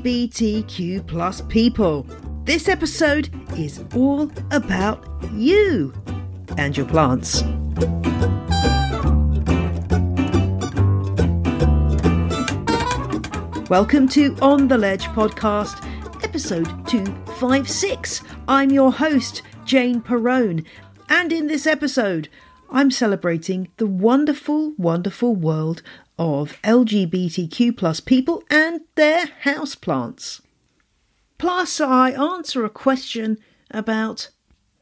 LGBTQ plus people. This episode is all about you and your plants. Welcome to On the Ledge podcast, episode 256. I'm your host, Jane Perrone, and in this episode, I'm celebrating the wonderful, wonderful world of LGBTQ plus people and their houseplants. Plus, I answer a question about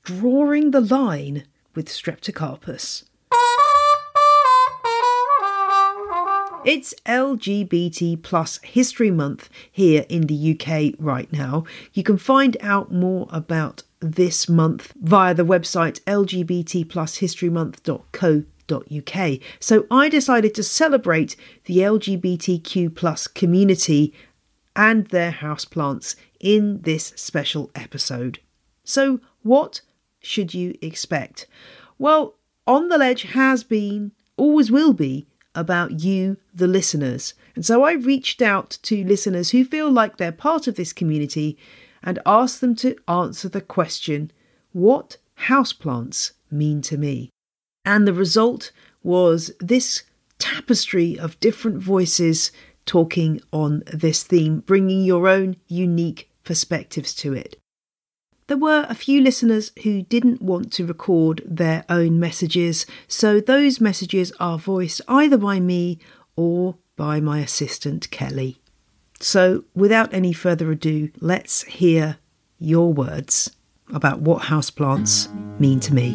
drawing the line with Streptocarpus. It's LGBT plus History Month here in the UK right now. You can find out more about this month via the website lgbtplushistorymonth.co.uk. So I decided to celebrate the LGBTQ plus community and their houseplants in this special episode. So what should you expect? Well, On the Ledge has been, always will be, about you, the listeners. And so I reached out to listeners who feel like they're part of this community and asked them to answer the question what houseplants mean to me? And the result was this tapestry of different voices talking on this theme, bringing your own unique perspectives to it. There were a few listeners who didn't want to record their own messages, so those messages are voiced either by me or by my assistant Kelly. So, without any further ado, let's hear your words about what houseplants mean to me.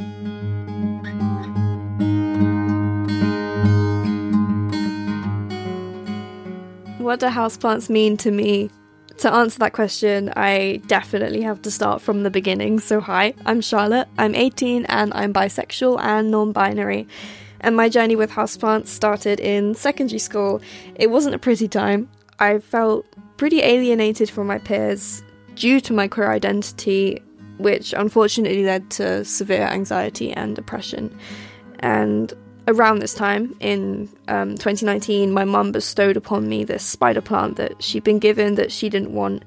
What do houseplants mean to me? To answer that question, I definitely have to start from the beginning. So, hi, I'm Charlotte, I'm 18, and I'm bisexual and non binary. And my journey with houseplants started in secondary school. It wasn't a pretty time. I felt pretty alienated from my peers due to my queer identity, which unfortunately led to severe anxiety and depression. And around this time in um, 2019, my mum bestowed upon me this spider plant that she'd been given that she didn't want.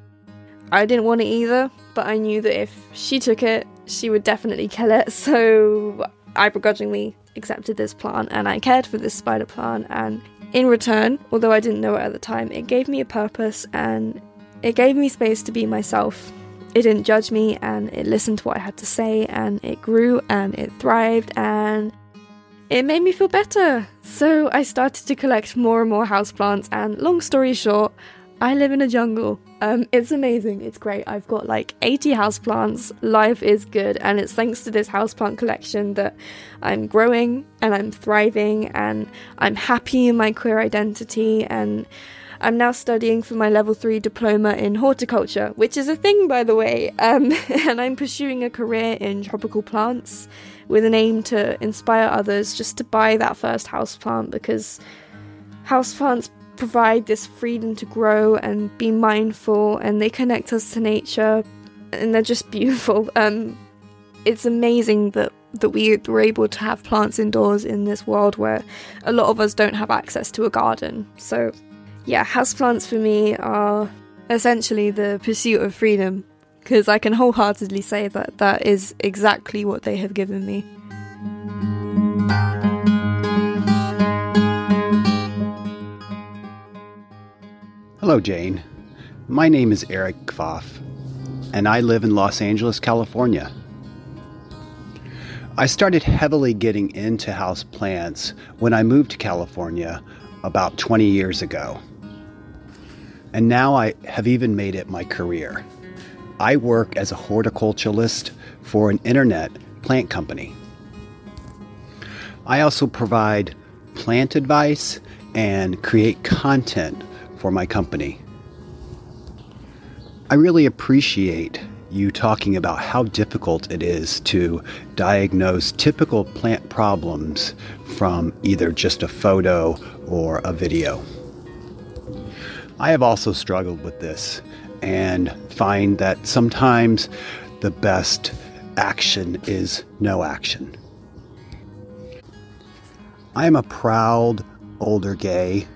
I didn't want it either, but I knew that if she took it, she would definitely kill it. So I begrudgingly accepted this plant and I cared for this spider plant. And in return, although I didn't know it at the time, it gave me a purpose and it gave me space to be myself. It didn't judge me and it listened to what I had to say and it grew and it thrived and it made me feel better. So I started to collect more and more houseplants, and long story short, I live in a jungle. Um, it's amazing. It's great. I've got like 80 houseplants. Life is good, and it's thanks to this houseplant collection that I'm growing and I'm thriving and I'm happy in my queer identity and I'm now studying for my level 3 diploma in horticulture, which is a thing by the way. Um, and I'm pursuing a career in tropical plants with an aim to inspire others just to buy that first houseplant because houseplants provide this freedom to grow and be mindful and they connect us to nature and they're just beautiful. Um, it's amazing that that we were able to have plants indoors in this world where a lot of us don't have access to a garden. So, yeah, houseplants for me are essentially the pursuit of freedom because I can wholeheartedly say that that is exactly what they have given me. Hello, Jane. My name is Eric Kvaff, and I live in Los Angeles, California. I started heavily getting into house plants when I moved to California about 20 years ago. and now I have even made it my career. I work as a horticulturalist for an internet plant company. I also provide plant advice and create content for my company. I really appreciate you talking about how difficult it is to diagnose typical plant problems from either just a photo or a video. I have also struggled with this and find that sometimes the best action is no action. I am a proud older gay.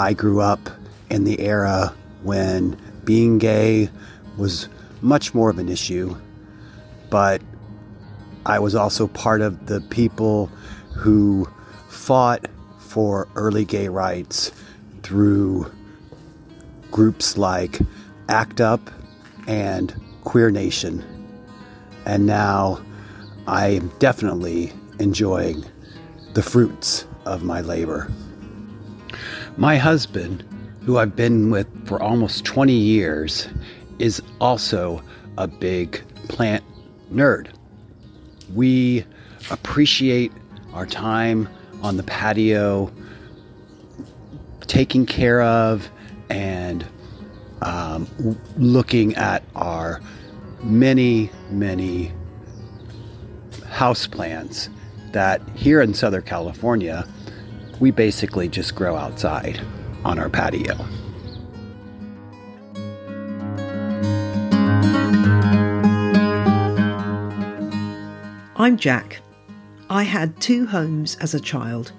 I grew up in the era when being gay was much more of an issue, but I was also part of the people who fought for early gay rights through groups like ACT UP and Queer Nation. And now I am definitely enjoying the fruits of my labor. My husband, who I've been with for almost 20 years, is also a big plant nerd. We appreciate our time on the patio, taking care of and um, looking at our many, many house plants that here in Southern California, we basically just grow outside on our patio. I'm Jack. I had two homes as a child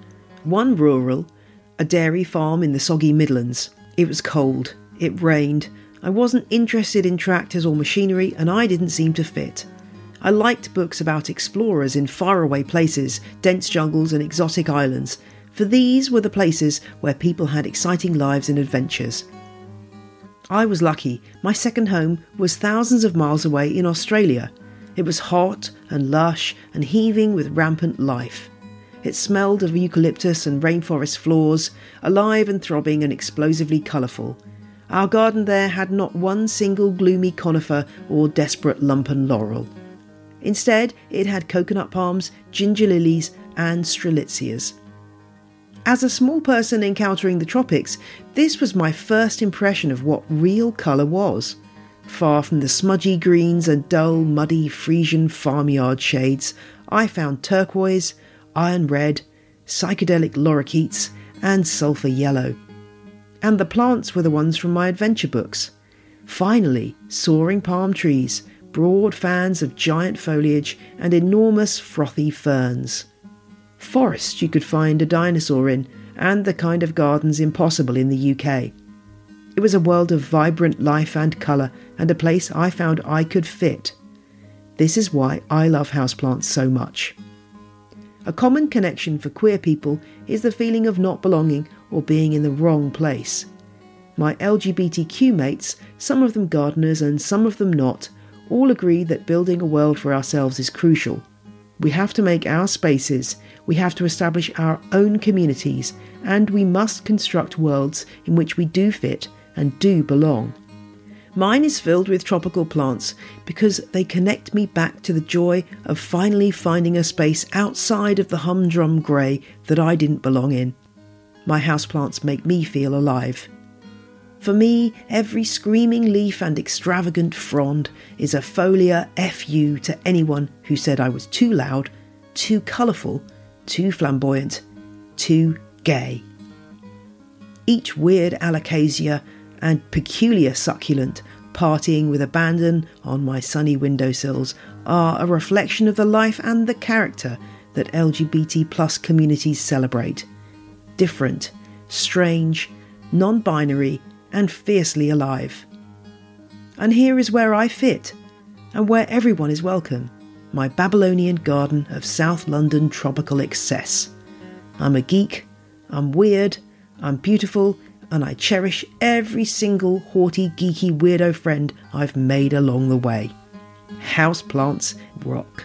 one rural, a dairy farm in the soggy Midlands. It was cold, it rained, I wasn't interested in tractors or machinery, and I didn't seem to fit. I liked books about explorers in faraway places, dense jungles, and exotic islands, for these were the places where people had exciting lives and adventures. I was lucky. My second home was thousands of miles away in Australia. It was hot and lush and heaving with rampant life. It smelled of eucalyptus and rainforest floors, alive and throbbing and explosively colourful. Our garden there had not one single gloomy conifer or desperate lumpen laurel. Instead, it had coconut palms, ginger lilies, and strelitzias. As a small person encountering the tropics, this was my first impression of what real colour was. Far from the smudgy greens and dull, muddy Frisian farmyard shades, I found turquoise, iron red, psychedelic lorikeets, and sulphur yellow. And the plants were the ones from my adventure books. Finally, soaring palm trees, broad fans of giant foliage, and enormous frothy ferns. Forests you could find a dinosaur in, and the kind of gardens impossible in the UK. It was a world of vibrant life and colour, and a place I found I could fit. This is why I love houseplants so much. A common connection for queer people is the feeling of not belonging or being in the wrong place. My LGBTQ mates, some of them gardeners and some of them not, all agree that building a world for ourselves is crucial. We have to make our spaces, we have to establish our own communities, and we must construct worlds in which we do fit and do belong. Mine is filled with tropical plants because they connect me back to the joy of finally finding a space outside of the humdrum grey that I didn't belong in. My houseplants make me feel alive. For me, every screaming leaf and extravagant frond is a folia FU to anyone who said I was too loud, too colourful, too flamboyant, too gay. Each weird alocasia and peculiar succulent partying with abandon on my sunny windowsills are a reflection of the life and the character that LGBT plus communities celebrate. Different, strange, non binary, and fiercely alive. And here is where I fit, and where everyone is welcome my Babylonian garden of South London tropical excess. I'm a geek, I'm weird, I'm beautiful, and I cherish every single haughty, geeky, weirdo friend I've made along the way. Houseplants rock.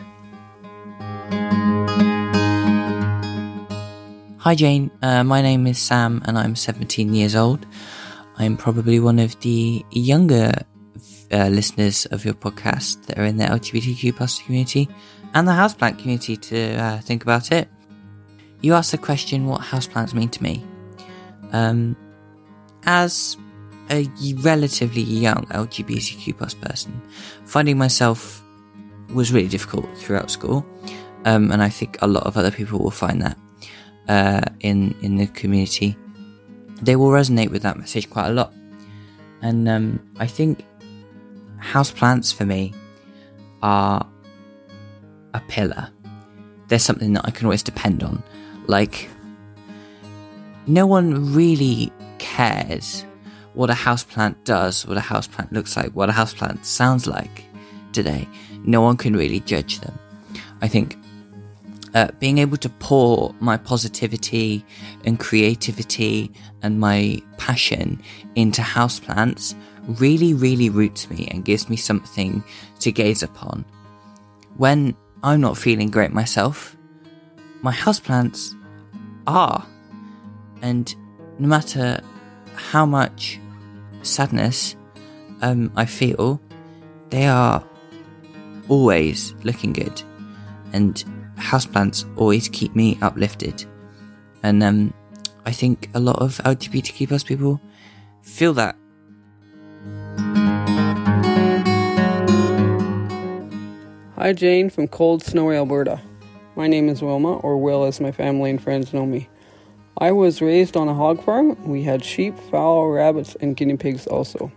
Hi Jane, uh, my name is Sam and I'm 17 years old. I'm probably one of the younger uh, listeners of your podcast that are in the LGBTQ plus community and the houseplant community to uh, think about it. You asked the question, what houseplants mean to me? Um, as a relatively young LGBTQ plus person, finding myself was really difficult throughout school, um, and I think a lot of other people will find that uh, in in the community. They will resonate with that message quite a lot, and um, I think houseplants for me are a pillar. They're something that I can always depend on. Like, no one really cares what a houseplant does, what a houseplant looks like, what a houseplant sounds like today. No one can really judge them. I think uh, being able to pour my positivity and creativity and my passion into houseplants really, really roots me and gives me something to gaze upon. When I'm not feeling great myself, my houseplants are. And no matter how much sadness um, I feel, they are always looking good. And houseplants always keep me uplifted. And um, I think a lot of LGBTQ plus people feel that. Hi, Jane from cold, snowy Alberta. My name is Wilma, or Will as my family and friends know me. I was raised on a hog farm. We had sheep, fowl, rabbits, and guinea pigs also.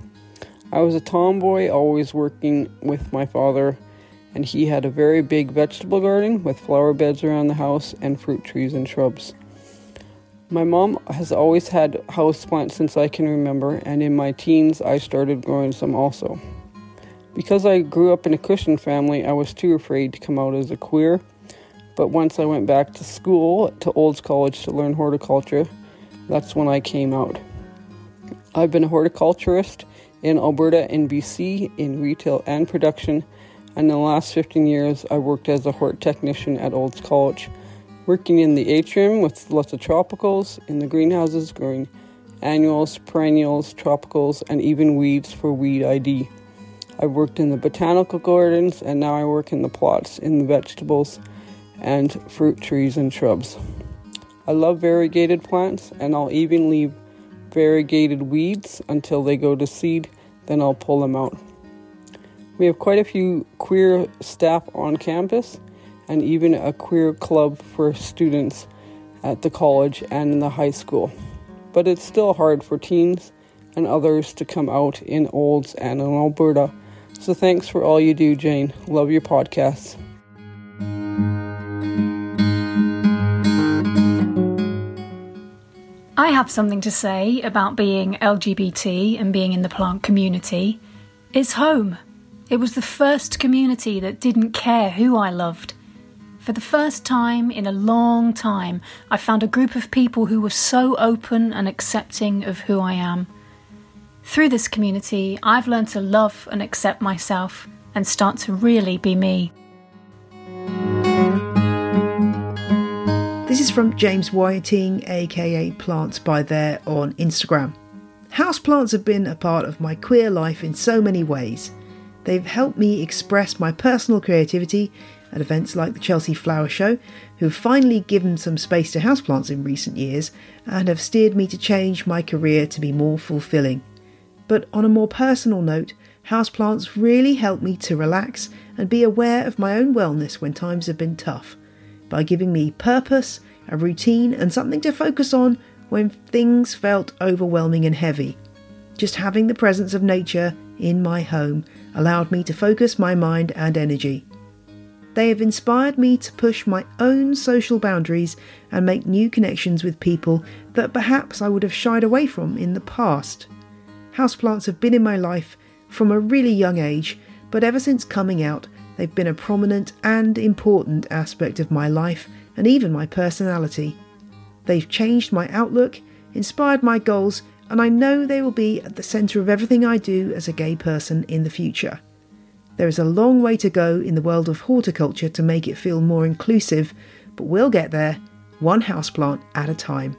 I was a tomboy, always working with my father, and he had a very big vegetable garden with flower beds around the house and fruit trees and shrubs. My mom has always had houseplants since I can remember, and in my teens I started growing some also. Because I grew up in a Christian family, I was too afraid to come out as a queer. But once I went back to school, to Olds College, to learn horticulture, that's when I came out. I've been a horticulturist in Alberta and BC in retail and production, in the last 15 years I worked as a hort technician at Olds College, working in the atrium with lots of tropicals, in the greenhouses growing annuals, perennials, tropicals, and even weeds for Weed ID. I've worked in the botanical gardens and now I work in the plots in the vegetables and fruit trees and shrubs. I love variegated plants and I'll even leave variegated weeds until they go to seed, then I'll pull them out. We have quite a few queer staff on campus and even a queer club for students at the college and in the high school. But it's still hard for teens and others to come out in Olds and in Alberta so thanks for all you do, Jane. Love your podcasts. I have something to say about being LGBT and being in the plant community. It's home. It was the first community that didn't care who I loved. For the first time in a long time, I found a group of people who were so open and accepting of who I am. Through this community, I've learned to love and accept myself and start to really be me. This is from James Whiting, aka Plants by There on Instagram. Houseplants have been a part of my queer life in so many ways. They've helped me express my personal creativity at events like the Chelsea Flower Show, who've finally given some space to houseplants in recent years and have steered me to change my career to be more fulfilling. But on a more personal note, houseplants really help me to relax and be aware of my own wellness when times have been tough by giving me purpose, a routine, and something to focus on when things felt overwhelming and heavy. Just having the presence of nature in my home allowed me to focus my mind and energy. They have inspired me to push my own social boundaries and make new connections with people that perhaps I would have shied away from in the past. Houseplants have been in my life from a really young age, but ever since coming out, they've been a prominent and important aspect of my life and even my personality. They've changed my outlook, inspired my goals, and I know they will be at the centre of everything I do as a gay person in the future. There is a long way to go in the world of horticulture to make it feel more inclusive, but we'll get there, one houseplant at a time.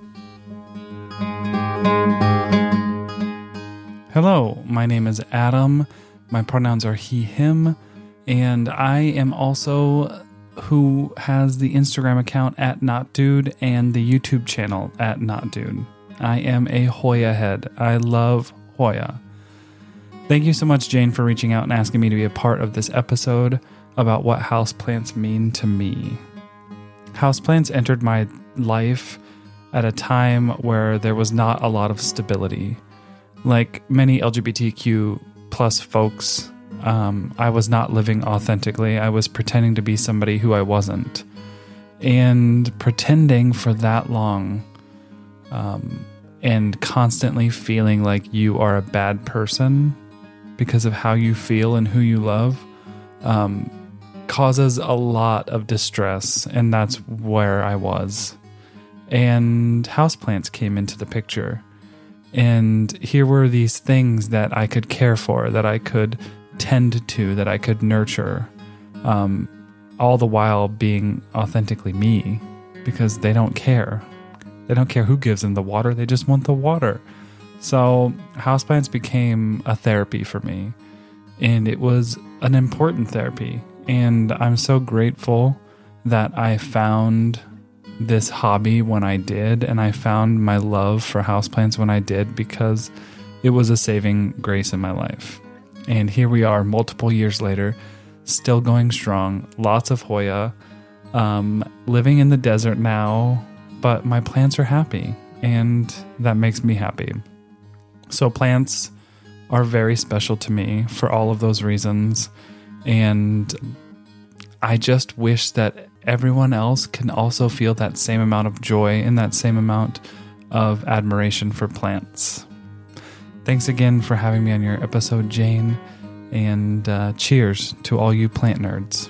Hello, my name is Adam. My pronouns are he, him, and I am also who has the Instagram account at NotDude and the YouTube channel at Not Dude. I am a Hoya head. I love Hoya. Thank you so much, Jane, for reaching out and asking me to be a part of this episode about what houseplants mean to me. Houseplants entered my life at a time where there was not a lot of stability. Like many LGBTQ plus folks, um, I was not living authentically. I was pretending to be somebody who I wasn't. And pretending for that long um, and constantly feeling like you are a bad person because of how you feel and who you love um, causes a lot of distress. And that's where I was. And houseplants came into the picture. And here were these things that I could care for, that I could tend to, that I could nurture, um, all the while being authentically me because they don't care. They don't care who gives them the water, they just want the water. So, houseplants became a therapy for me, and it was an important therapy. And I'm so grateful that I found this hobby when I did, and I found my love for houseplants when I did because it was a saving grace in my life. And here we are, multiple years later, still going strong. Lots of Hoya, um, living in the desert now, but my plants are happy, and that makes me happy. So, plants are very special to me for all of those reasons. And I just wish that everyone else can also feel that same amount of joy and that same amount of admiration for plants. Thanks again for having me on your episode, Jane, and uh, cheers to all you plant nerds.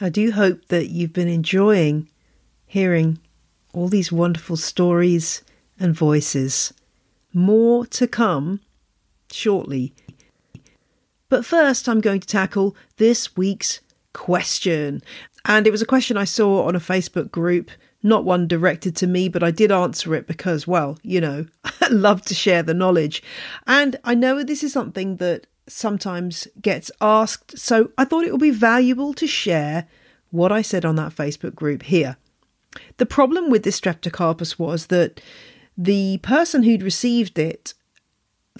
I do hope that you've been enjoying hearing all these wonderful stories and voices. More to come shortly. But first, I'm going to tackle this week's question. And it was a question I saw on a Facebook group, not one directed to me, but I did answer it because, well, you know, I love to share the knowledge. And I know this is something that sometimes gets asked, so I thought it would be valuable to share what I said on that Facebook group here. The problem with this Streptocarpus was that the person who'd received it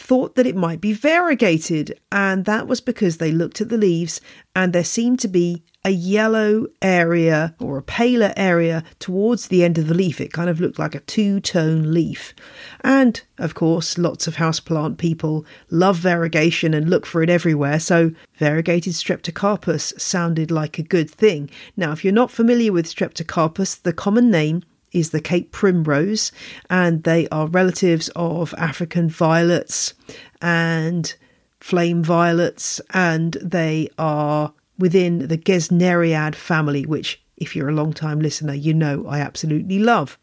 thought that it might be variegated, and that was because they looked at the leaves and there seemed to be a yellow area or a paler area towards the end of the leaf. It kind of looked like a two tone leaf. And of course, lots of houseplant people love variegation and look for it everywhere, so variegated Streptocarpus sounded like a good thing. Now, if you're not familiar with Streptocarpus, the common name is the Cape Primrose, and they are relatives of African violets and flame violets, and they are within the Gesneriad family, which, if you're a long time listener, you know I absolutely love.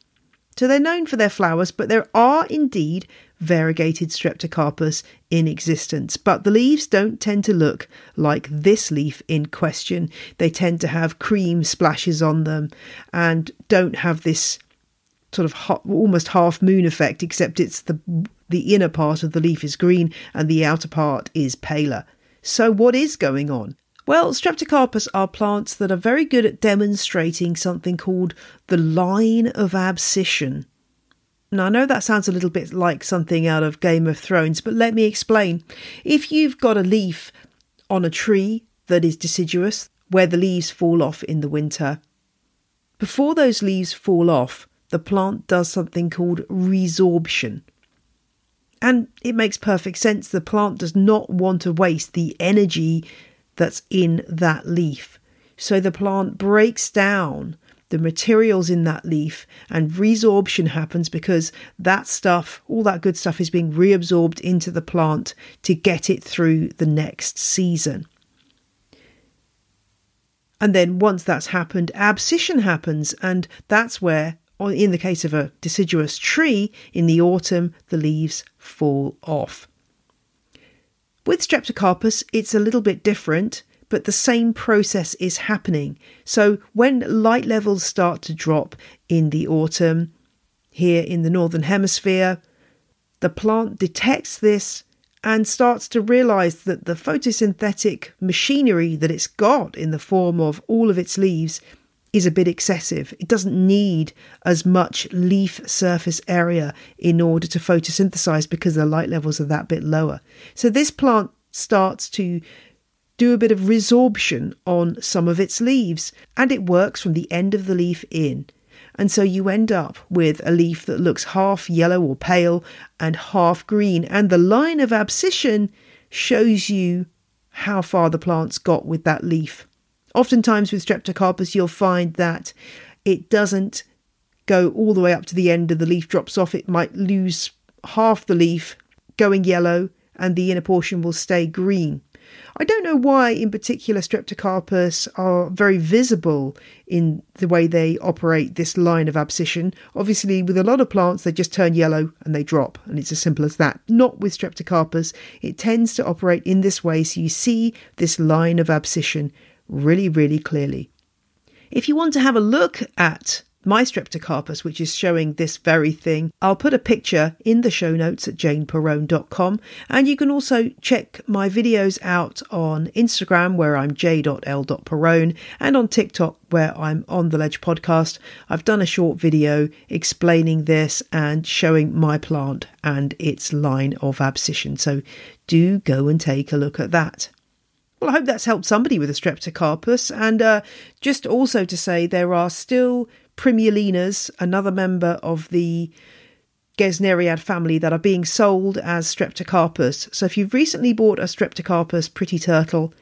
So they're known for their flowers, but there are indeed variegated Streptocarpus in existence. But the leaves don't tend to look like this leaf in question. They tend to have cream splashes on them and don't have this sort of almost half moon effect, except it's the the inner part of the leaf is green and the outer part is paler. So, what is going on? Well, Streptocarpus are plants that are very good at demonstrating something called the line of abscission. Now, I know that sounds a little bit like something out of Game of Thrones, but let me explain. If you've got a leaf on a tree that is deciduous, where the leaves fall off in the winter, before those leaves fall off, the plant does something called resorption. And it makes perfect sense. The plant does not want to waste the energy that's in that leaf. So the plant breaks down the materials in that leaf and resorption happens because that stuff, all that good stuff, is being reabsorbed into the plant to get it through the next season. And then once that's happened, abscission happens, and that's where, in the case of a deciduous tree, in the autumn, the leaves fall off. With Streptocarpus, it's a little bit different, but the same process is happening. So when light levels start to drop in the autumn, here in the Northern Hemisphere, the plant detects this and starts to realize that the photosynthetic machinery that it's got in the form of all of its leaves is a bit excessive. It doesn't need as much leaf surface area in order to photosynthesize because the light levels are that bit lower. So this plant starts to do a bit of resorption on some of its leaves and it works from the end of the leaf in. And so you end up with a leaf that looks half yellow or pale and half green. And the line of abscission shows you how far the plant's got with that leaf. Oftentimes with Streptocarpus, you'll find that it doesn't go all the way up to the end and the leaf drops off. It might lose half the leaf going yellow and the inner portion will stay green. I don't know why, in particular, Streptocarpus are very visible in the way they operate this line of abscission. Obviously, with a lot of plants, they just turn yellow and they drop, and it's as simple as that. Not with Streptocarpus. It tends to operate in this way, so you see this line of abscission really, really clearly. If you want to have a look at my Streptocarpus, which is showing this very thing, I'll put a picture in the show notes at janeperrone.com. And you can also check my videos out on Instagram, where I'm j.l.perrone, and on TikTok, where I'm on the Ledge podcast. I've done a short video explaining this and showing my plant and its line of abscission. So do go and take a look at that. Well, I hope that's helped somebody with a streptocarpus. And uh, just also to say, there are still Primulinas, another member of the Gesneriad family that are being sold as Streptocarpus. So if you've recently bought a Streptocarpus pretty turtle,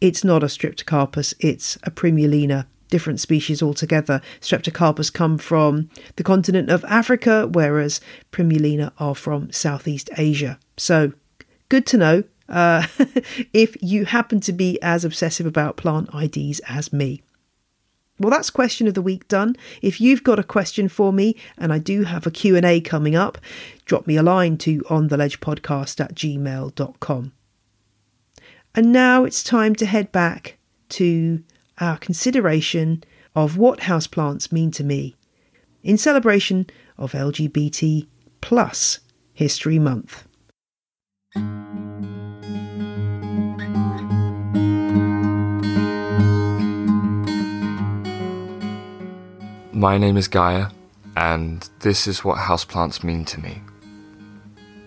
it's not a Streptocarpus, it's a Primulina, different species altogether. Streptocarpus come from the continent of Africa, whereas Primulina are from Southeast Asia. So good to know uh, if you happen to be as obsessive about plant IDs as me. Well, that's question of the week done. If you've got a question for me, and I do have a Q&A coming up, drop me a line to ontheledgepodcast at gmail.com. And now it's time to head back to our consideration of what houseplants mean to me in celebration of LGBT plus History Month. My name is Gaia, and this is what houseplants mean to me.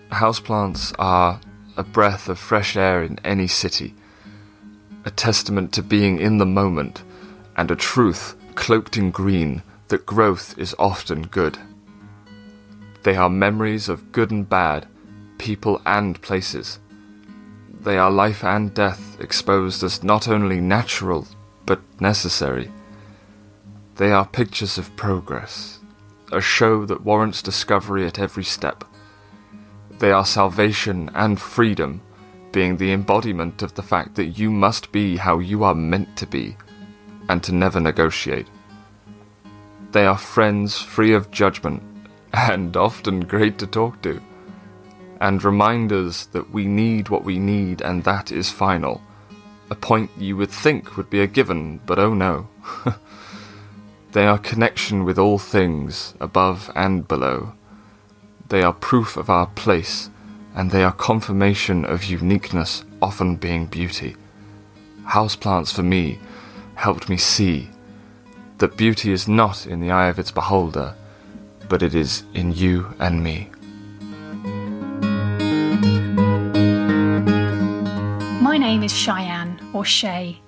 Houseplants are a breath of fresh air in any city, a testament to being in the moment, and a truth cloaked in green that growth is often good. They are memories of good and bad, people and places. They are life and death exposed as not only natural, but necessary. They are pictures of progress, a show that warrants discovery at every step. They are salvation and freedom, being the embodiment of the fact that you must be how you are meant to be, and to never negotiate. They are friends free of judgment, and often great to talk to, and reminders that we need what we need and that is final. A point you would think would be a given, but oh no. They are connection with all things, above and below. They are proof of our place and they are confirmation of uniqueness, often being beauty. Houseplants for me helped me see that beauty is not in the eye of its beholder, but it is in you and me. My name is Cheyenne, or Shay,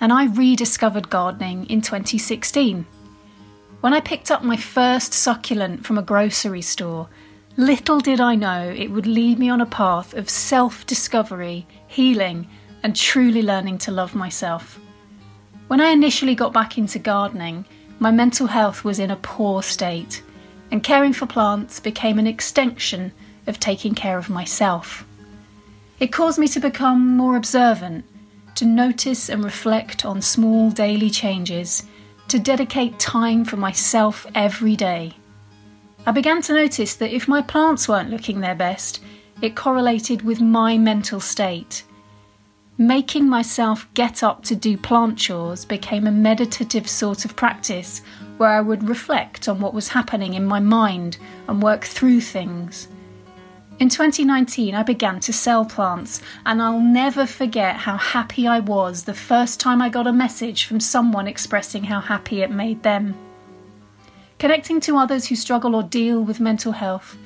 and I rediscovered gardening in 2016. When I picked up my first succulent from a grocery store, little did I know it would lead me on a path of self discovery, healing, and truly learning to love myself. When I initially got back into gardening, my mental health was in a poor state, and caring for plants became an extension of taking care of myself. It caused me to become more observant, to notice and reflect on small daily changes, to dedicate time for myself every day. I began to notice that if my plants weren't looking their best, it correlated with my mental state. Making myself get up to do plant chores became a meditative sort of practice where I would reflect on what was happening in my mind and work through things. In 2019, I began to sell plants, and I'll never forget how happy I was the first time I got a message from someone expressing how happy it made them. Connecting to others who struggle or deal with mental health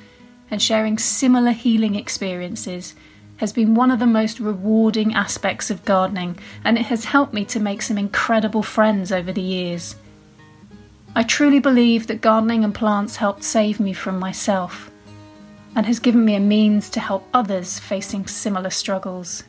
and sharing similar healing experiences has been one of the most rewarding aspects of gardening, and it has helped me to make some incredible friends over the years. I truly believe that gardening and plants helped save me from myself and has given me a means to help others facing similar struggles.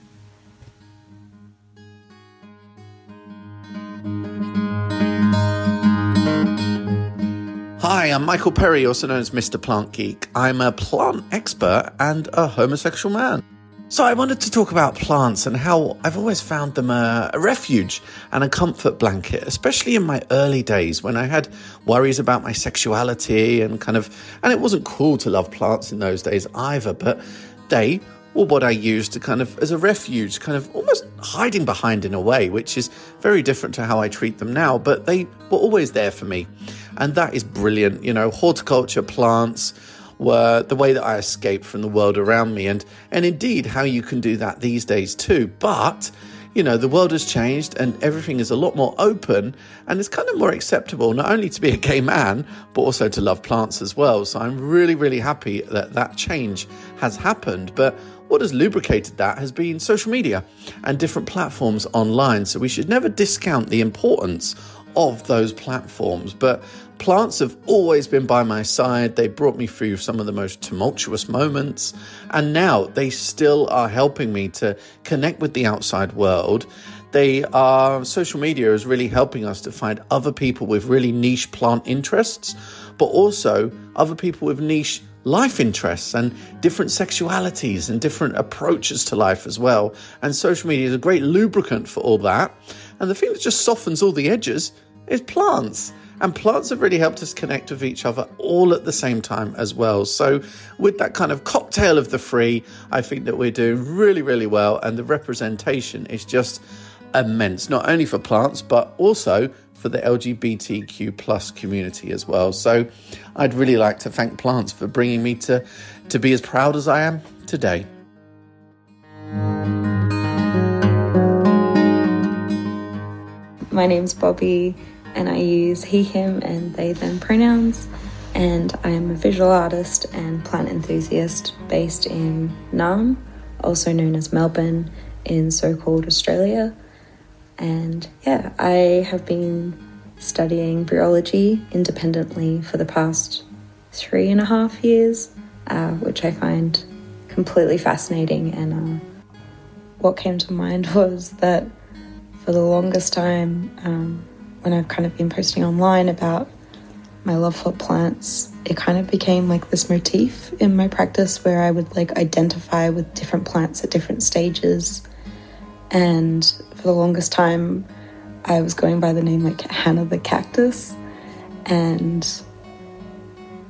Hi, I'm Michael Perry, also known as Mr. Plant Geek. I'm a plant expert and a homosexual man. So, I wanted to talk about plants and how I've always found them a, a, refuge and a comfort blanket, especially in my early days when I had worries about my sexuality and kind of, and it wasn't cool to love plants in those days either, but they were what I used to kind of as a refuge, kind of almost hiding behind in a way, which is very different to how I treat them now, but they were always there for me. And that is brilliant. You know, horticulture, plants, were the way that I escaped from the world around me, and and indeed how you can do that these days too. But you know, the world has changed and everything is a lot more open and it's kind of more acceptable not only to be a gay man, but also to love plants as well. So I'm really, really happy that that change has happened. But what has lubricated that has been social media and different platforms online. So we should never discount the importance of those platforms. But plants have always been by my side. They brought me through some of the most tumultuous moments. And now they still are helping me to connect with the outside world. They are, social media is really helping us to find other people with really niche plant interests, but also other people with niche life interests and different sexualities and different approaches to life as well. And social media is a great lubricant for all that. And the thing that just softens all the edges is plants. And plants have really helped us connect with each other all at the same time as well. So, with that kind of cocktail of the free, I think that we're doing really, really well. And the representation is just immense, not only for plants, but also for the LGBTQ plus community as well. So, I'd really like to thank plants for bringing me to, to be as proud as I am today. My name's Bobby and I use he, him, and they, them pronouns. And I am a visual artist and plant enthusiast based in Naarm, also known as Melbourne, in so called Australia. And yeah, I have been studying biology independently for the past three and a half years, uh, which I find completely fascinating. And uh, what came to mind was that for the longest time, um, when I've kind of been posting online about my love for plants, it kind of became like this motif in my practice where I would like identify with different plants at different stages. And for the longest time, I was going by the name like Hannah the Cactus. And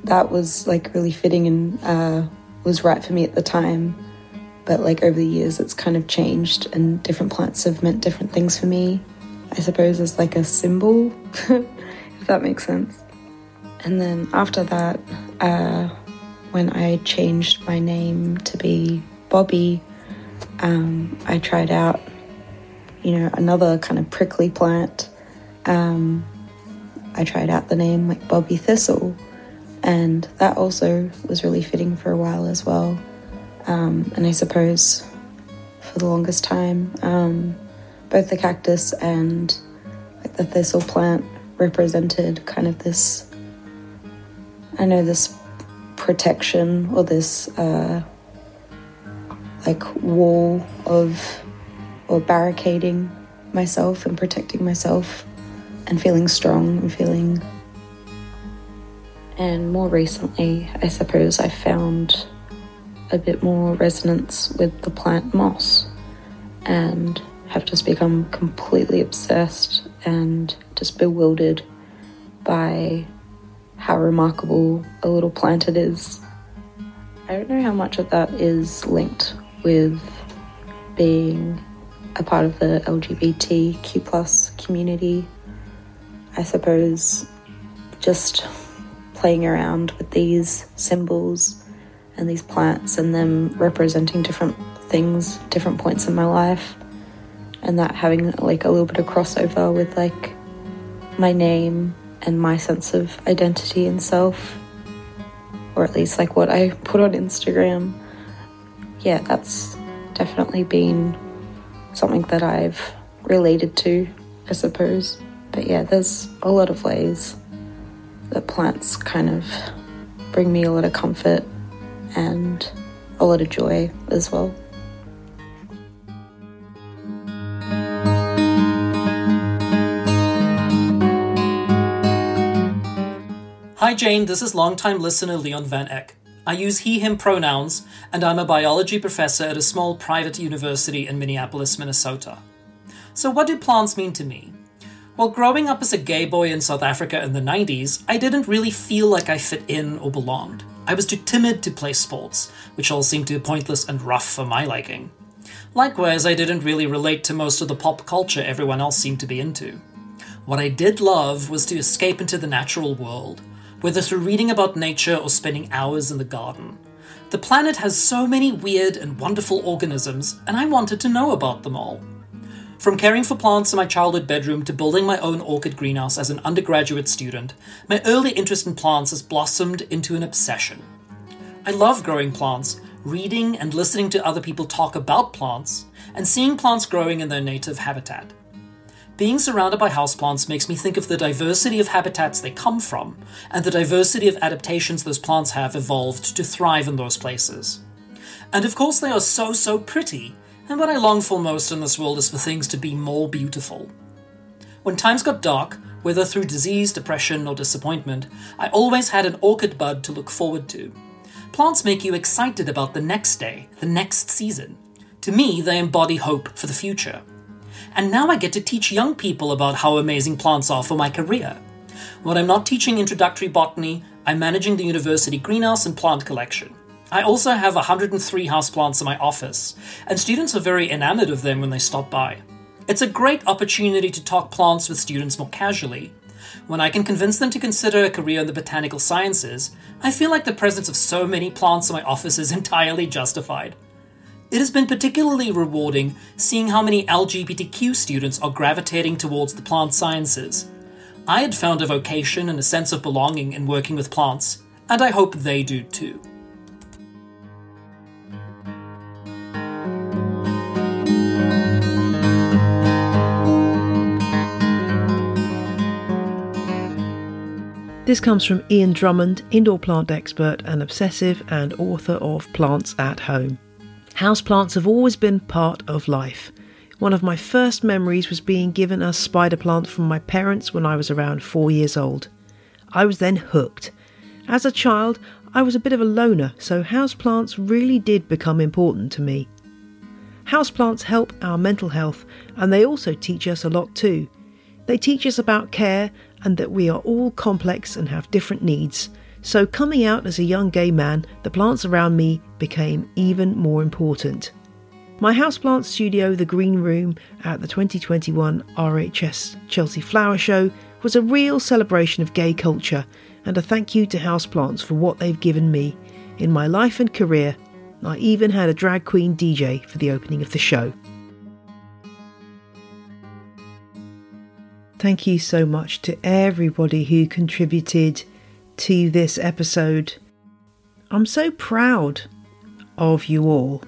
that was like really fitting and uh, was right for me at the time. But like over the years, it's kind of changed, and different plants have meant different things for me. I suppose, as like a symbol, if that makes sense. And then after that, uh, when I changed my name to be Bobby, um, I tried out, you know, another kind of prickly plant. Um, I tried out the name like Bobby Thistle, and that also was really fitting for a while as well. Um, and I suppose for the longest time, um, both the cactus and like the thistle plant represented kind of this I know this protection or this uh, like wall of or barricading myself and protecting myself and feeling strong and feeling and more recently I suppose I found a bit more resonance with the plant moss and have just become completely obsessed and just bewildered by how remarkable a little plant it is. I don't know how much of that is linked with being a part of the LGBTQ plus community. I suppose just playing around with these symbols and these plants and them representing different things, different points in my life, and that having like a little bit of crossover with like my name and my sense of identity and self, or at least like what I put on Instagram. Yeah, that's definitely been something that I've related to, I suppose. But yeah, there's a lot of ways that plants kind of bring me a lot of comfort and a lot of joy as well. Hi Jane, this is longtime listener Leon Van Eck. I use he, him pronouns, and I'm a biology professor at a small private university in Minneapolis, Minnesota. So, what do plants mean to me? Well, growing up as a gay boy in South Africa in the 90s, I didn't really feel like I fit in or belonged. I was too timid to play sports, which all seemed too pointless and rough for my liking. Likewise, I didn't really relate to most of the pop culture everyone else seemed to be into. What I did love was to escape into the natural world, whether through reading about nature or spending hours in the garden. The planet has so many weird and wonderful organisms, and I wanted to know about them all. From caring for plants in my childhood bedroom to building my own orchid greenhouse as an undergraduate student, my early interest in plants has blossomed into an obsession. I love growing plants, reading and listening to other people talk about plants, and seeing plants growing in their native habitat. Being surrounded by houseplants makes me think of the diversity of habitats they come from, and the diversity of adaptations those plants have evolved to thrive in those places. And of course, they are so, so pretty, and what I long for most in this world is for things to be more beautiful. When times got dark, whether through disease, depression, or disappointment, I always had an orchid bud to look forward to. Plants make you excited about the next day, the next season. To me, they embody hope for the future. And now I get to teach young people about how amazing plants are for my career. When I'm not teaching introductory botany, I'm managing the university greenhouse and plant collection. I also have 103 houseplants in my office, and students are very enamored of them when they stop by. It's a great opportunity to talk plants with students more casually. When I can convince them to consider a career in the botanical sciences, I feel like the presence of so many plants in my office is entirely justified. It has been particularly rewarding seeing how many LGBTQ students are gravitating towards the plant sciences. I had found a vocation and a sense of belonging in working with plants, and I hope they do too. This comes from Ian Drummond, indoor plant expert and obsessive and author of Plants at Home. Houseplants have always been part of life. One of my first memories was being given a spider plant from my parents when I was around four years old. I was then hooked. As a child, I was a bit of a loner, so houseplants really did become important to me. Houseplants help our mental health, and they also teach us a lot too. They teach us about care and that we are all complex and have different needs. So, coming out as a young gay man, the plants around me became even more important. My houseplant studio, The Green Room, at the 2021 RHS Chelsea Flower Show, was a real celebration of gay culture and a thank you to houseplants for what they've given me in my life and career. I even had a drag queen DJ for the opening of the show. Thank you so much to everybody who contributed to this episode. I'm so proud of you all.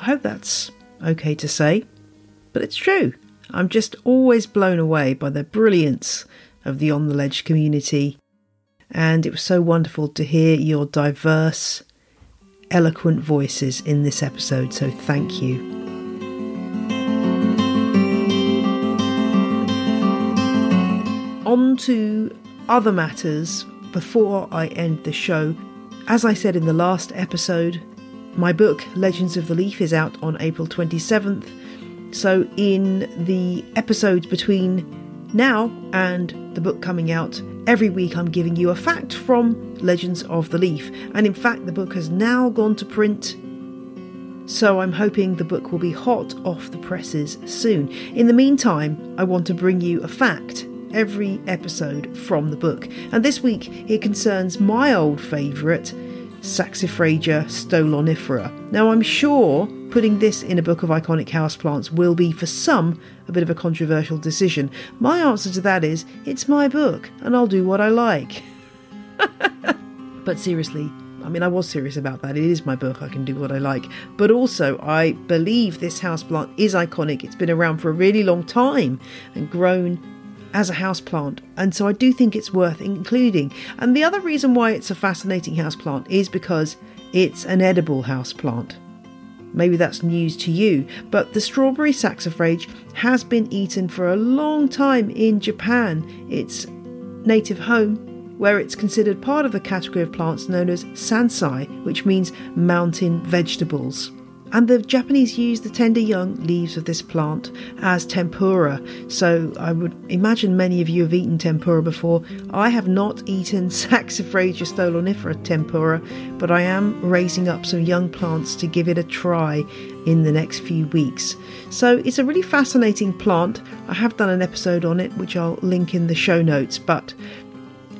I hope that's okay to say, but it's true. I'm just always blown away by the brilliance of the On the Ledge community, and it was so wonderful to hear your diverse, eloquent voices in this episode, so thank you. On to other matters before I end the show. As I said in the last episode, my book, Legends of the Leaf, is out on April 27th. So, in the episodes between now and the book coming out, every week I'm giving you a fact from Legends of the Leaf. And in fact, the book has now gone to print. So, I'm hoping the book will be hot off the presses soon. In the meantime, I want to bring you a fact every episode from the book. And this week it concerns my old favourite, Saxifraga stolonifera. Now, I'm sure putting this in a book of iconic houseplants will be, for some, a bit of a controversial decision. My answer to that is it's my book, and I'll do what I like. but seriously, I mean, I was serious about that. It is my book, I can do what I like. But also, I believe this houseplant is iconic. It's been around for a really long time and grown as a houseplant, and so I do think it's worth including. And the other reason why it's a fascinating houseplant is because it's an edible houseplant. Maybe that's news to you, but the strawberry saxifrage has been eaten for a long time in Japan, its native home, where it's considered part of the category of plants known as sansai, which means mountain vegetables. And the Japanese use the tender young leaves of this plant as tempura. So I would imagine many of you have eaten tempura before. I have not eaten Saxifraga stolonifera tempura, but I am raising up some young plants to give it a try in the next few weeks. So it's a really fascinating plant. I have done an episode on it, which I'll link in the show notes, but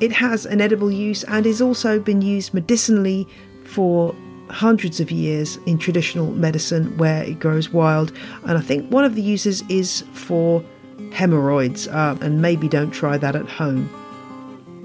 it has an edible use and is also been used medicinally for hundreds of years in traditional medicine where it grows wild. And I think one of the uses is for hemorrhoids, uh, and maybe don't try that at home.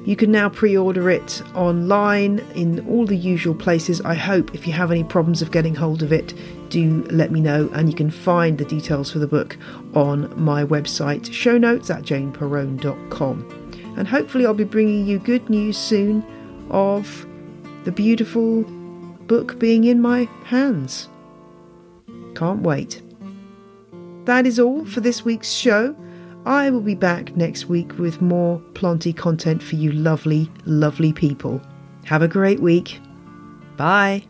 You can now pre order it online in all the usual places. I hope if you have any problems of getting hold of it, do let me know. And you can find the details for the book on my website, show notes at janeperrone.com. And hopefully, I'll be bringing you good news soon of the beautiful book being in my hands. Can't wait. That is all for this week's show. I will be back next week with more planty content for you lovely, lovely people. Have a great week. Bye.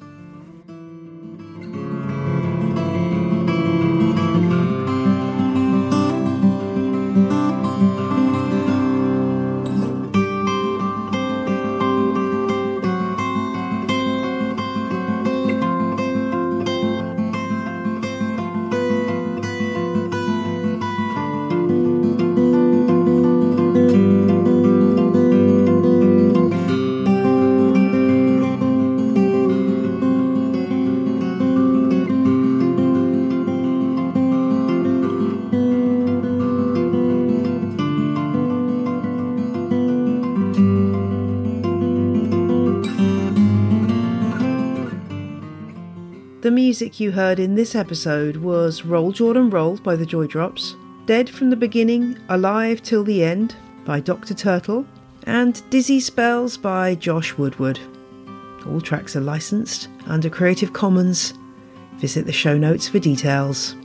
Music you heard in this episode was Roll Jordan Roll by the Joy Drops, Dead from the Beginning, Alive Till the End by Dr. Turtle, and Dizzy Spells by Josh Woodward. All tracks are licensed under Creative Commons. Visit the show notes for details.